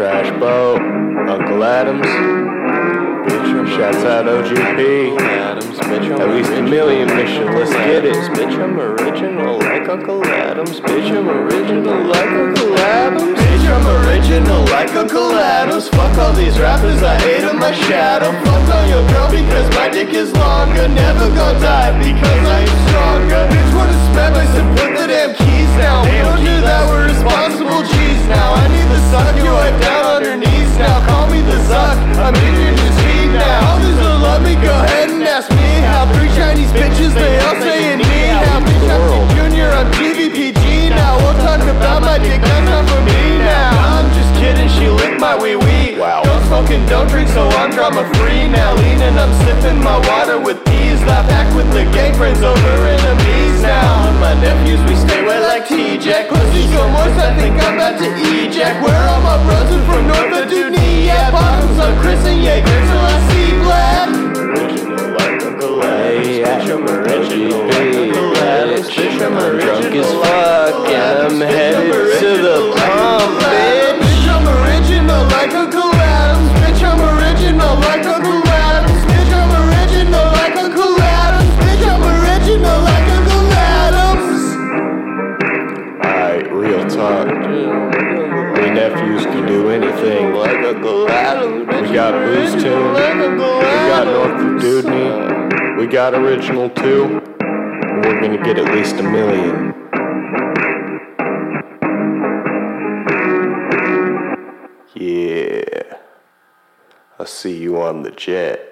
Bo, Unkle Adams. Shouts out OGP. Adams, bitch, At least a million mission, let's get it. Bitch, I'm original like Unkle Adams. Bitch, I'm original like Unkle Adams. Bitch, I'm original like Unkle Adams. Fuck all these rappers, I hate 'em, my shadow. Fuck on your girl because my dick is longer. Never gonna die because I'm in your new now. All don't love me, go ahead and ask me how. Three Chinese bitches, they all saying me now. Bitch, I'm Junior, I'm TVPG now. We'll talk about my dick, that's not for me now. I'm just kidding, she licked my wee wee. Wow. Don't smoke and don't drink, so I'm drama free now. Leaning, I'm sipping my water with peas. Laugh back with the gang friends over enemies now. My nephews, we stay wet like T-Jack. Pussy so moist, I think I'm about to eject. Where are my brothers from North drunk as fuck and I'm headed to the pump, bitch. Bitch, I'm original like a Adams. Bitch, I'm original like Alright, real talk. We nephews can do anything. Like We got Boost Tune. We got North Dudney. We got Original 2. We're gonna get at least a million. Yeah. I'll see you on the jet.